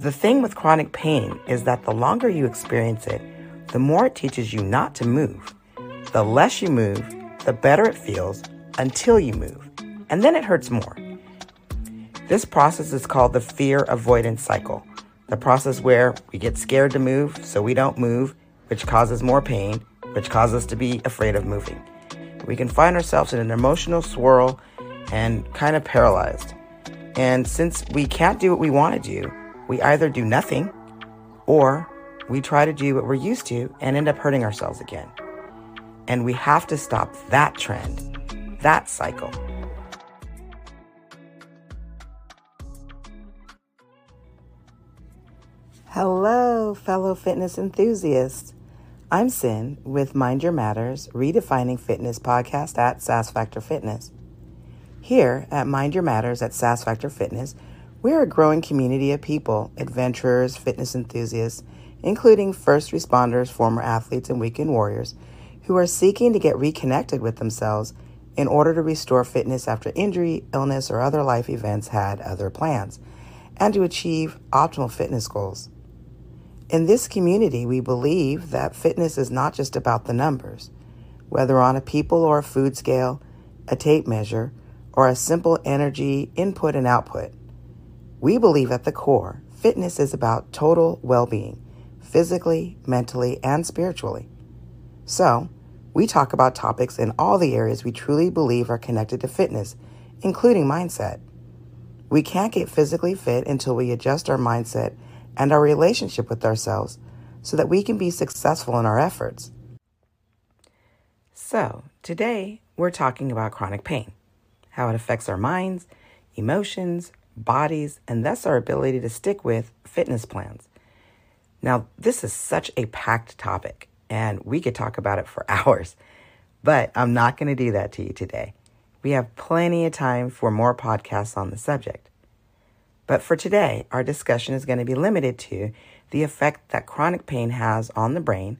The thing with chronic pain is that the longer you experience it, the more it teaches you not to move. The less you move, the better it feels until you move, and then it hurts more. This process is called the fear avoidance cycle, the process where we get scared to move, so we don't move, which causes more pain, which causes us to be afraid of moving. We can find ourselves in an emotional swirl and kind of paralyzed. And since we can't do what we want to do, we either do nothing or we try to do what we're used to and end up hurting ourselves again. And we have to stop that trend, that cycle. Hello, fellow fitness enthusiasts. I'm Sin with Mind Your Matters, Redefining Fitness podcast at Sass Factor Fitness. Here at Mind Your Matters at Sass Factor Fitness, we're a growing community of people, adventurers, fitness enthusiasts, including first responders, former athletes, and weekend warriors who are seeking to get reconnected with themselves in order to restore fitness after injury, illness, or other life events had other plans, and to achieve optimal fitness goals. In this community, we believe that fitness is not just about the numbers, whether on a people or a food scale, a tape measure, or a simple energy input and output. We believe at the core, fitness is about total well being, physically, mentally, and spiritually. So, we talk about topics in all the areas we truly believe are connected to fitness, including mindset. We can't get physically fit until we adjust our mindset and our relationship with ourselves so that we can be successful in our efforts. So, today we're talking about chronic pain, how it affects our minds, emotions, bodies, and thus our ability to stick with fitness plans. Now, this is such a packed topic, and we could talk about it for hours, but I'm not going to do that to you today. We have plenty of time for more podcasts on the subject. But for today, our discussion is going to be limited to the effect that chronic pain has on the brain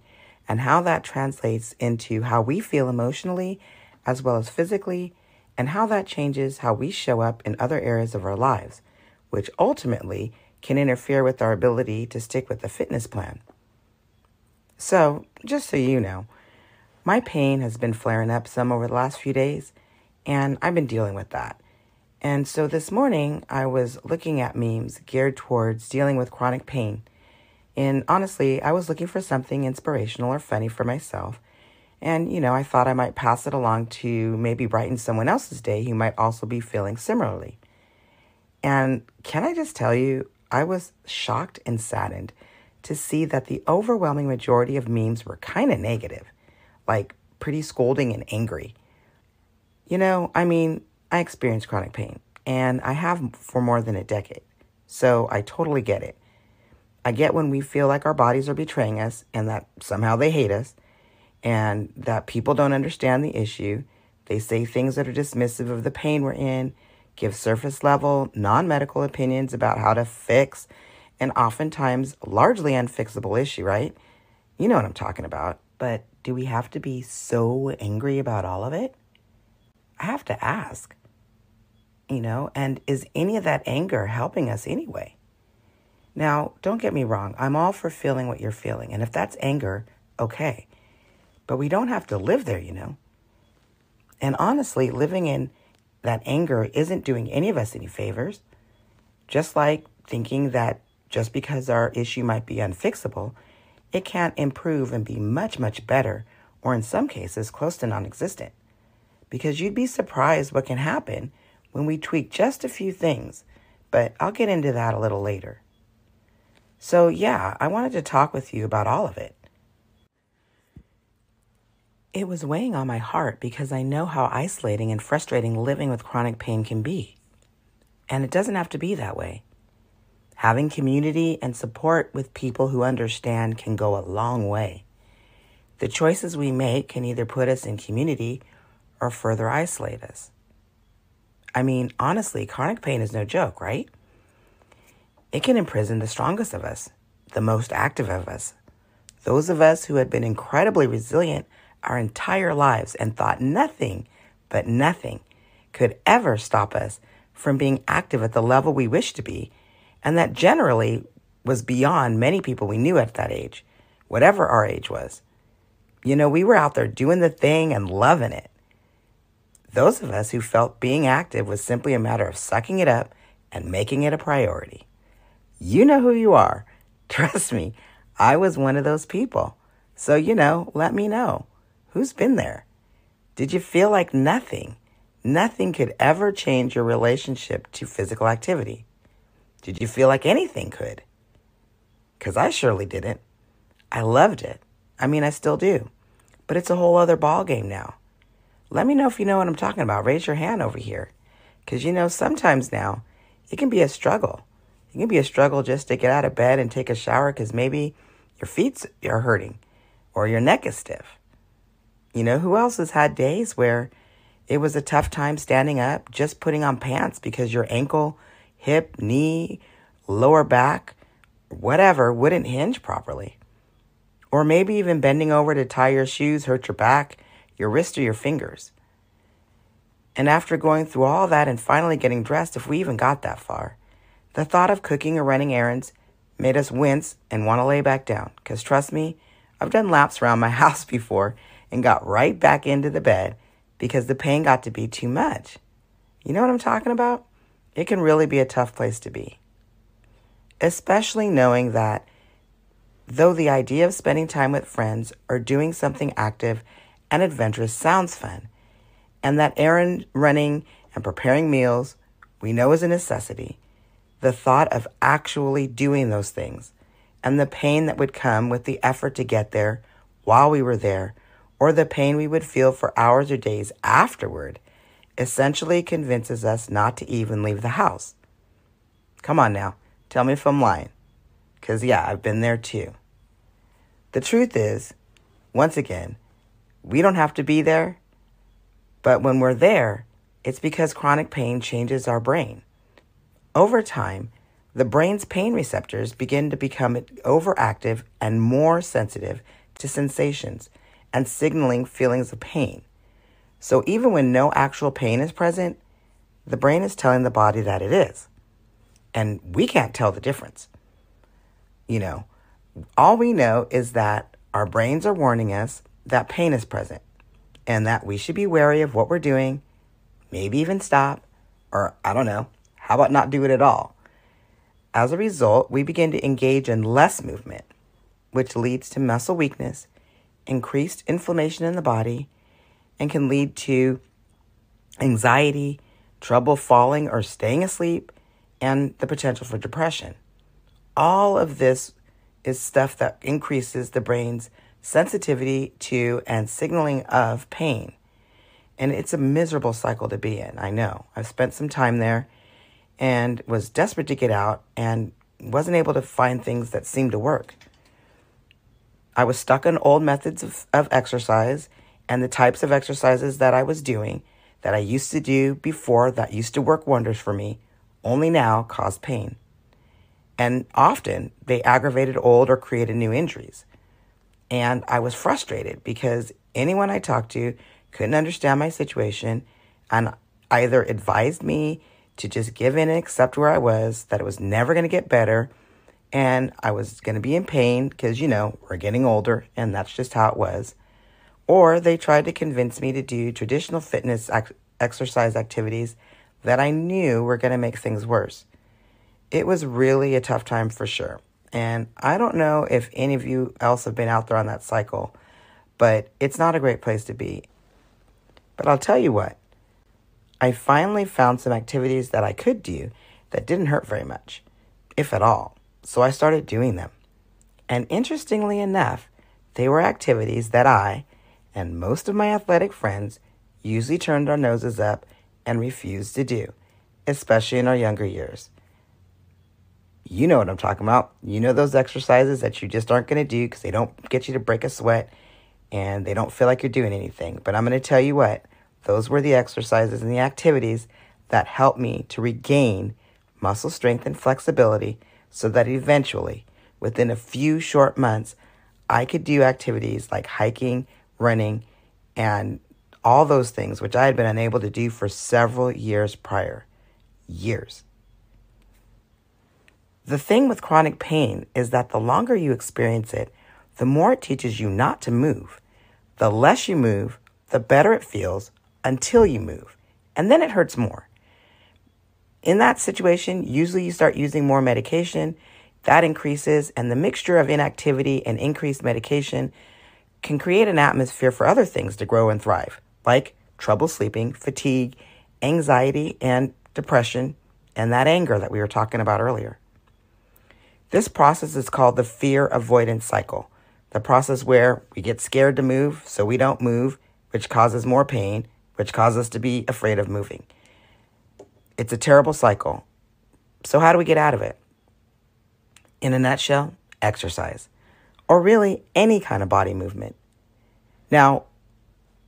and how that translates into how we feel emotionally as well as physically and how that changes how we show up in other areas of our lives, which ultimately can interfere with our ability to stick with the fitness plan. So, just so you know, my pain has been flaring up some over the last few days, and I've been dealing with that. And so this morning, I was looking at memes geared towards dealing with chronic pain. And honestly, I was looking for something inspirational or funny for myself. And, you know, I thought I might pass it along to maybe brighten someone else's day who might also be feeling similarly. And can I just tell you, I was shocked and saddened to see that the overwhelming majority of memes were kind of negative, like pretty scolding and angry. You know, I mean, I experience chronic pain, and I have for more than a decade, so I totally get it. I get when we feel like our bodies are betraying us and that somehow they hate us and that people don't understand the issue. They say things that are dismissive of the pain we're in, give surface level, non medical opinions about how to fix an oftentimes largely unfixable issue, right? You know what I'm talking about. But do we have to be so angry about all of it? I have to ask, you know, and is any of that anger helping us anyway? Now, don't get me wrong, I'm all for feeling what you're feeling. And if that's anger, okay. But we don't have to live there, you know. And honestly, living in that anger isn't doing any of us any favors. Just like thinking that just because our issue might be unfixable, it can't improve and be much, much better, or in some cases, close to non existent. Because you'd be surprised what can happen when we tweak just a few things, but I'll get into that a little later. So, yeah, I wanted to talk with you about all of it. It was weighing on my heart because I know how isolating and frustrating living with chronic pain can be. And it doesn't have to be that way. Having community and support with people who understand can go a long way. The choices we make can either put us in community or further isolate us. I mean, honestly, chronic pain is no joke, right? It can imprison the strongest of us, the most active of us, those of us who had been incredibly resilient our entire lives and thought nothing, but nothing, could ever stop us from being active at the level we wish to be and that generally was beyond many people we knew at that age, whatever our age was. You know, we were out there doing the thing and loving it. Those of us who felt being active was simply a matter of sucking it up and making it a priority. You know who you are. Trust me, I was one of those people. So, you know, let me know. Who's been there? Did you feel like nothing, nothing could ever change your relationship to physical activity? Did you feel like anything could? Because I surely didn't. I loved it. I mean, I still do. But it's a whole other ballgame now. Let me know if you know what I'm talking about. Raise your hand over here. Because, you know, sometimes now it can be a struggle. It can be a struggle just to get out of bed and take a shower because maybe your feet are hurting or your neck is stiff. You know, who else has had days where it was a tough time standing up, just putting on pants because your ankle, hip, knee, lower back, whatever wouldn't hinge properly? Or maybe even bending over to tie your shoes hurt your back, your wrist, or your fingers. And after going through all that and finally getting dressed, if we even got that far, the thought of cooking or running errands made us wince and want to lay back down. Because trust me, I've done laps around my house before and got right back into the bed because the pain got to be too much. You know what I'm talking about? It can really be a tough place to be. Especially knowing that Though the idea of spending time with friends or doing something active and adventurous sounds fun, and that errand running and preparing meals we know is a necessity, the thought of actually doing those things and the pain that would come with the effort to get there while we were there, or the pain we would feel for hours or days afterward, essentially convinces us not to even leave the house. Come on now, tell me if I'm lying. Because, yeah, I've been there too. The truth is, once again, we don't have to be there, but when we're there, it's because chronic pain changes our brain. Over time, the brain's pain receptors begin to become overactive and more sensitive to sensations and signaling feelings of pain. So even when no actual pain is present, the brain is telling the body that it is. And we can't tell the difference. You know, all we know is that our brains are warning us that pain is present and that we should be wary of what we're doing, maybe even stop, or I don't know, how about not do it at all? As a result, we begin to engage in less movement, which leads to muscle weakness, increased inflammation in the body, and can lead to anxiety, trouble falling or staying asleep, and the potential for depression. All of this is stuff that increases the brain's sensitivity to and signaling of pain. And it's a miserable cycle to be in. I know. I've spent some time there and was desperate to get out and wasn't able to find things that seemed to work. I was stuck on old methods of, of exercise and the types of exercises that I was doing that I used to do before that used to work wonders for me only now cause pain. And often they aggravated old or created new injuries. And I was frustrated because anyone I talked to couldn't understand my situation and either advised me to just give in and accept where I was, that it was never going to get better, and I was going to be in pain because, you know, we're getting older and that's just how it was. Or they tried to convince me to do traditional fitness ex- exercise activities that I knew were going to make things worse it was really a tough time for sure. And I don't know if any of you else have been out there on that cycle, but it's not a great place to be. But I'll tell you what, I finally found some activities that I could do that didn't hurt very much, if at all. So I started doing them. And interestingly enough, they were activities that I and most of my athletic friends usually turned our noses up and refused to do, especially in our younger years. You know what I'm talking about. You know those exercises that you just aren't going to do because they don't get you to break a sweat and they don't feel like you're doing anything. But I'm going to tell you what, those were the exercises and the activities that helped me to regain muscle strength and flexibility so that eventually, within a few short months, I could do activities like hiking, running, and all those things, which I had been unable to do for several years prior. Years. The thing with chronic pain is that the longer you experience it, the more it teaches you not to move. The less you move, the better it feels until you move. And then it hurts more. In that situation, usually you start using more medication, that increases, and the mixture of inactivity and increased medication can create an atmosphere for other things to grow and thrive, like trouble sleeping, fatigue, anxiety, and depression, and that anger that we were talking about earlier. This process is called the fear avoidance cycle, the process where we get scared to move, so we don't move, which causes more pain, which causes us to be afraid of moving. It's a terrible cycle. So, how do we get out of it? In a nutshell, exercise, or really any kind of body movement. Now,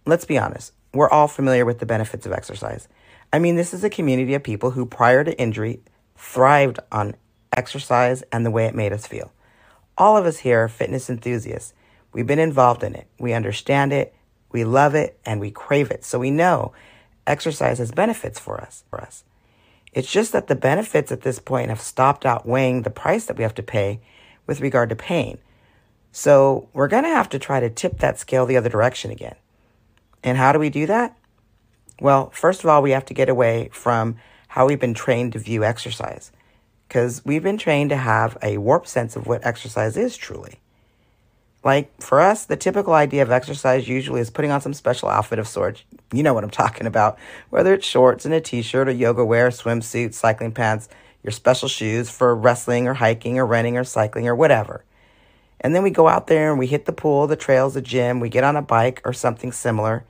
let's be honest, we're all familiar with the benefits of exercise. I mean, this is a community of people who, prior to injury, thrived on exercise and the way it made us feel. All of us here are fitness enthusiasts. We've been involved in it. We understand it, we love it, and we crave it. So we know exercise has benefits for us. For us. It's just that the benefits at this point have stopped outweighing the price that we have to pay with regard to pain. So we're going to have to try to tip that scale the other direction again. And how do we do that? Well, first of all, we have to get away from how we've been trained to view exercise because we've been trained to have a warped sense of what exercise is truly. Like for us, the typical idea of exercise usually is putting on some special outfit of sorts. You know what I'm talking about. Whether it's shorts and a t shirt or yoga wear, swimsuit, cycling pants, your special shoes for wrestling or hiking or running or cycling or whatever. And then we go out there and we hit the pool, the trails, the gym, we get on a bike or something similar,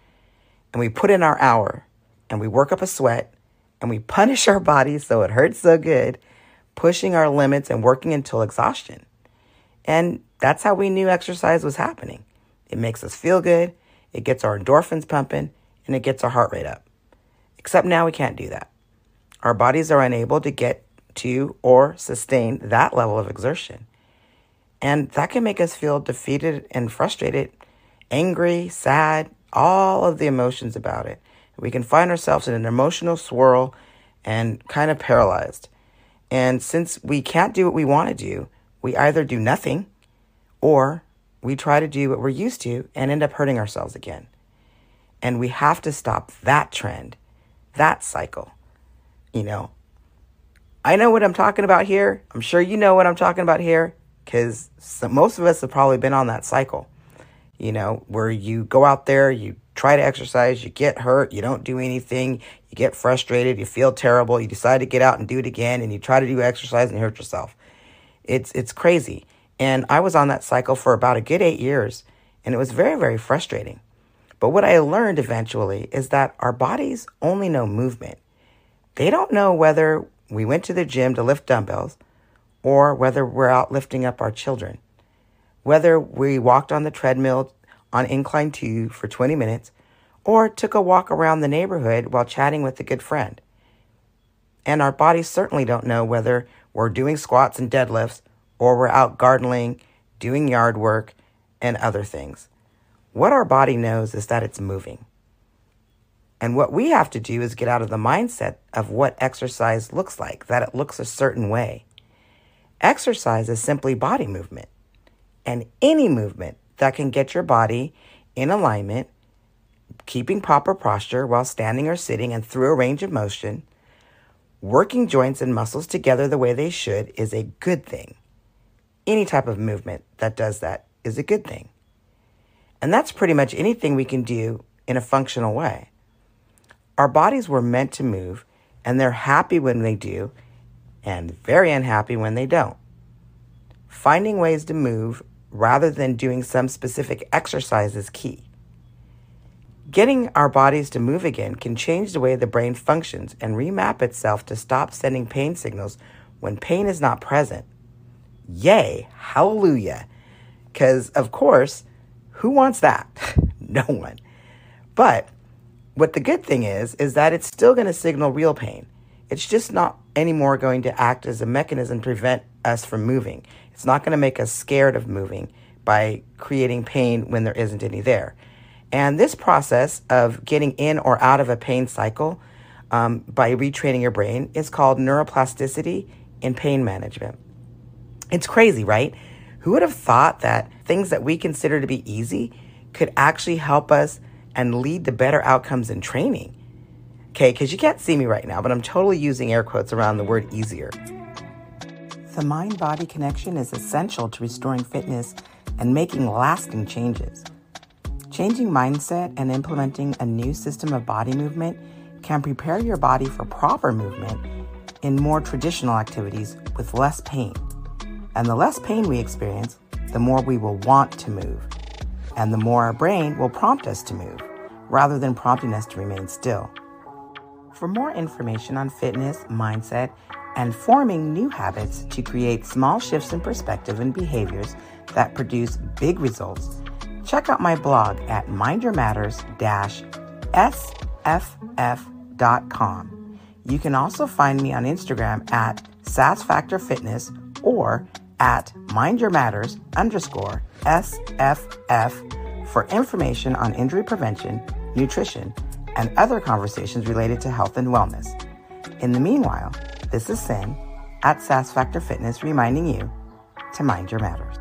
and we put in our hour and we work up a sweat and we punish our bodies so it hurts so good, pushing our limits and working until exhaustion. And that's how we knew exercise was happening. It makes us feel good, it gets our endorphins pumping, and it gets our heart rate up. Except now we can't do that. Our bodies are unable to get to or sustain that level of exertion. And that can make us feel defeated and frustrated, angry, sad, all of the emotions about it. We can find ourselves in an emotional swirl and kind of paralyzed. And since we can't do what we want to do, we either do nothing or we try to do what we're used to and end up hurting ourselves again. And we have to stop that trend, that cycle. You know, I know what I'm talking about here. I'm sure you know what I'm talking about here because most of us have probably been on that cycle, you know, where you go out there, you try to exercise, you get hurt, you don't do anything, you get frustrated, you feel terrible, you decide to get out and do it again, and you try to do exercise and hurt yourself. It's it's crazy. And I was on that cycle for about a good eight years, and it was very, very frustrating. But what I learned eventually is that our bodies only know movement. They don't know whether we went to the gym to lift dumbbells or whether we're out lifting up our children, whether we walked on the treadmill on incline two for 20 minutes or took a walk around the neighborhood while chatting with a good friend. And our bodies certainly don't know whether we're doing squats and deadlifts or we're out gardening, doing yard work, and other things. What our body knows is that it's moving. And what we have to do is get out of the mindset of what exercise looks like, that it looks a certain way. Exercise is simply body movement. And any movement that can get your body in alignment, keeping proper posture while standing or sitting and through a range of motion, working joints and muscles together the way they should is a good thing any type of movement that does that is a good thing. And that's pretty much anything we can do in a functional way. Our bodies were meant to move, and they're happy when they do, and very unhappy when they don't. Finding ways to move rather than doing some specific exercise is key. Getting our bodies to move again can change the way the brain functions and remap itself to stop sending pain signals when pain is not present. Yay, hallelujah. Because, of course, who wants that? no one. But what the good thing is, is that it's still going to signal real pain. It's just not anymore going to act as a mechanism to prevent us from moving. It's not going to make us scared of moving by creating pain when there isn't any there. And this process of getting in or out of a pain cycle um, by retraining your brain is called neuroplasticity in pain management. It's crazy, right? Who would have thought that things that we consider to be easy could actually help us and lead to better outcomes in training? Okay, because you can't see me right now, but I'm totally using air quotes around the word easier. The mind body connection is essential to restoring fitness and making lasting changes. Changing mindset and implementing a new system of body movement can prepare your body for proper movement in more traditional activities with less pain. And the less pain we experience, the more we will want to move. And the more our brain will prompt us to move, rather than prompting us to remain still. For more information on fitness, mindset, and forming new habits to create small shifts in perspective and behaviors that produce big results, check out my blog at mindyourmatters-sff.com. You can also find me on Instagram at sassfactorfitness or at mindyourmatters underscore SFF for information on injury prevention, nutrition, and other conversations related to health and wellness. In the meanwhile, this is Sin at Sass Factor Fitness reminding you to mind your matters.